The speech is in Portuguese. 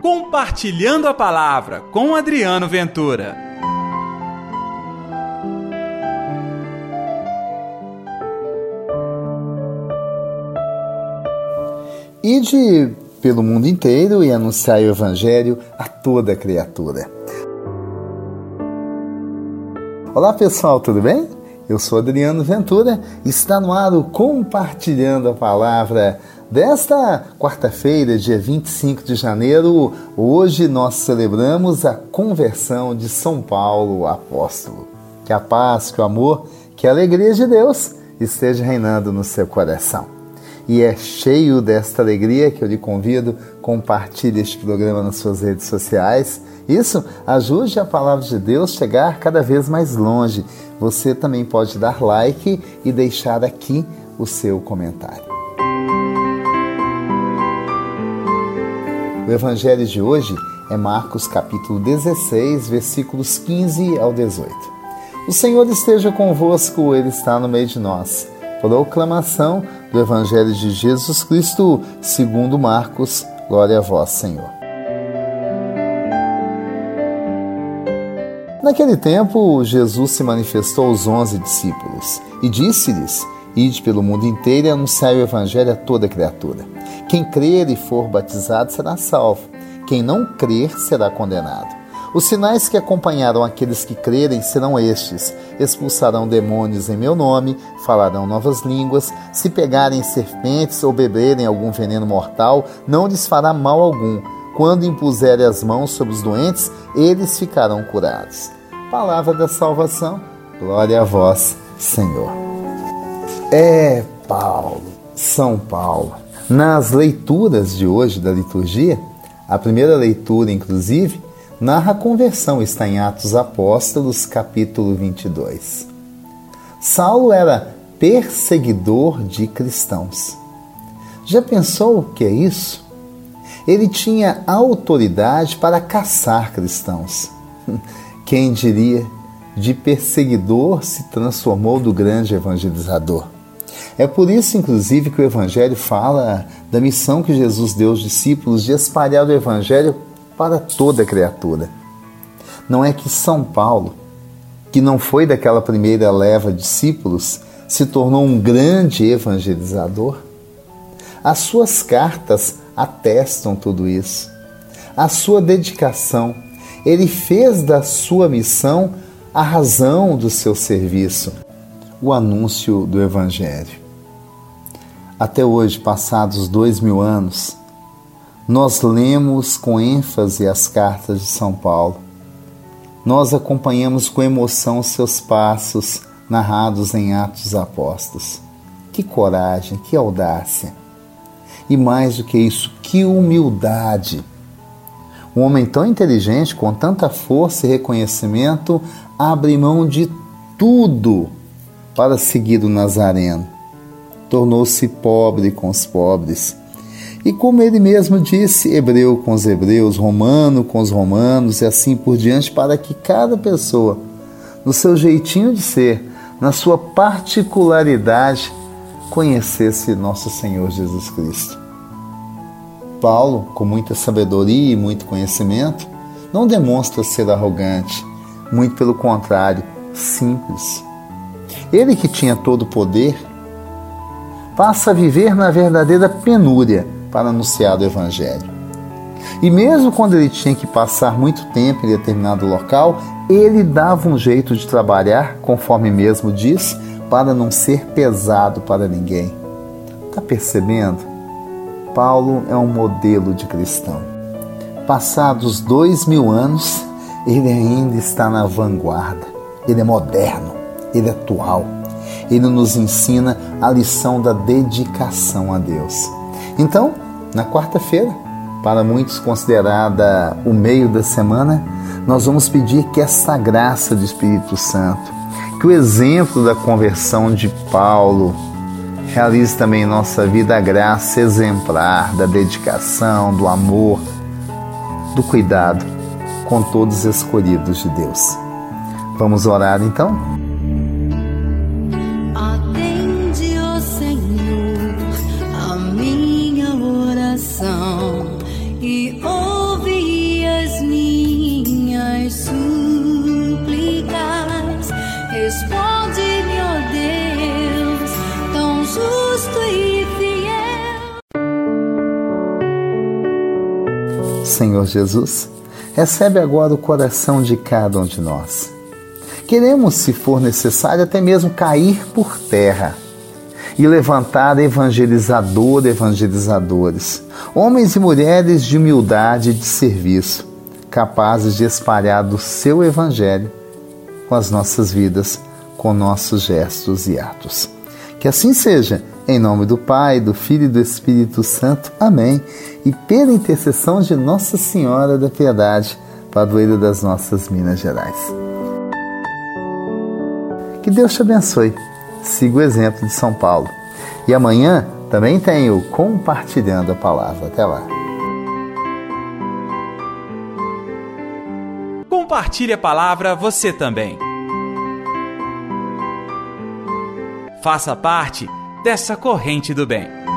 Compartilhando a Palavra com Adriano Ventura. Ide pelo mundo inteiro e anunciai o Evangelho a toda criatura. Olá pessoal, tudo bem? Eu sou Adriano Ventura está no ar o Compartilhando a Palavra desta quarta-feira, dia 25 de janeiro. Hoje nós celebramos a conversão de São Paulo, apóstolo. Que a paz, que o amor, que a alegria de Deus esteja reinando no seu coração. E é cheio desta alegria que eu lhe convido, compartilhe este programa nas suas redes sociais. Isso ajude a palavra de Deus chegar cada vez mais longe você também pode dar like e deixar aqui o seu comentário. O evangelho de hoje é Marcos capítulo 16, versículos 15 ao 18. O Senhor esteja convosco, ele está no meio de nós. Proclamação do evangelho de Jesus Cristo, segundo Marcos. Glória a vós, Senhor. Naquele tempo, Jesus se manifestou aos onze discípulos e disse-lhes: Ide pelo mundo inteiro e anunciai o Evangelho a toda criatura. Quem crer e for batizado será salvo, quem não crer será condenado. Os sinais que acompanharão aqueles que crerem serão estes: expulsarão demônios em meu nome, falarão novas línguas, se pegarem serpentes ou beberem algum veneno mortal, não lhes fará mal algum. Quando impuserem as mãos sobre os doentes, eles ficarão curados palavra da salvação. Glória a vós, Senhor. É Paulo, São Paulo. Nas leituras de hoje da liturgia, a primeira leitura, inclusive, narra a conversão, está em Atos Apóstolos, capítulo 22. Saulo era perseguidor de cristãos. Já pensou o que é isso? Ele tinha autoridade para caçar cristãos. Quem diria, de perseguidor se transformou do grande evangelizador. É por isso, inclusive, que o Evangelho fala da missão que Jesus deu aos discípulos de espalhar o Evangelho para toda criatura. Não é que São Paulo, que não foi daquela primeira leva de discípulos, se tornou um grande evangelizador? As suas cartas atestam tudo isso. A sua dedicação ele fez da sua missão a razão do seu serviço, o anúncio do Evangelho. Até hoje, passados dois mil anos, nós lemos com ênfase as cartas de São Paulo. Nós acompanhamos com emoção seus passos narrados em Atos Apóstolos. Que coragem, que audácia! E mais do que isso, que humildade! Um homem tão inteligente, com tanta força e reconhecimento, abre mão de tudo para seguir o Nazareno. Tornou-se pobre com os pobres. E como ele mesmo disse, hebreu com os hebreus, romano com os romanos e assim por diante, para que cada pessoa, no seu jeitinho de ser, na sua particularidade, conhecesse nosso Senhor Jesus Cristo. Paulo, com muita sabedoria e muito conhecimento, não demonstra ser arrogante, muito pelo contrário, simples. Ele que tinha todo o poder, passa a viver na verdadeira penúria para anunciar o Evangelho. E mesmo quando ele tinha que passar muito tempo em determinado local, ele dava um jeito de trabalhar, conforme mesmo diz, para não ser pesado para ninguém. Está percebendo? Paulo é um modelo de cristão. Passados dois mil anos, ele ainda está na vanguarda. Ele é moderno, ele é atual. Ele nos ensina a lição da dedicação a Deus. Então, na quarta-feira, para muitos considerada o meio da semana, nós vamos pedir que essa graça do Espírito Santo, que o exemplo da conversão de Paulo, Realize também em nossa vida a graça exemplar da dedicação, do amor, do cuidado com todos os escolhidos de Deus. Vamos orar então? oh Deus, tão justo e fiel. Senhor Jesus, recebe agora o coração de cada um de nós. Queremos, se for necessário, até mesmo cair por terra e levantar evangelizador, evangelizadores, homens e mulheres de humildade e de serviço, capazes de espalhar do seu evangelho com as nossas vidas com nossos gestos e atos. Que assim seja, em nome do Pai, do Filho e do Espírito Santo. Amém. E pela intercessão de Nossa Senhora da Piedade, padroeira das nossas Minas Gerais. Que Deus te abençoe siga o exemplo de São Paulo. E amanhã também tenho Compartilhando a Palavra. Até lá. Compartilhe a palavra você também. Faça parte dessa corrente do bem.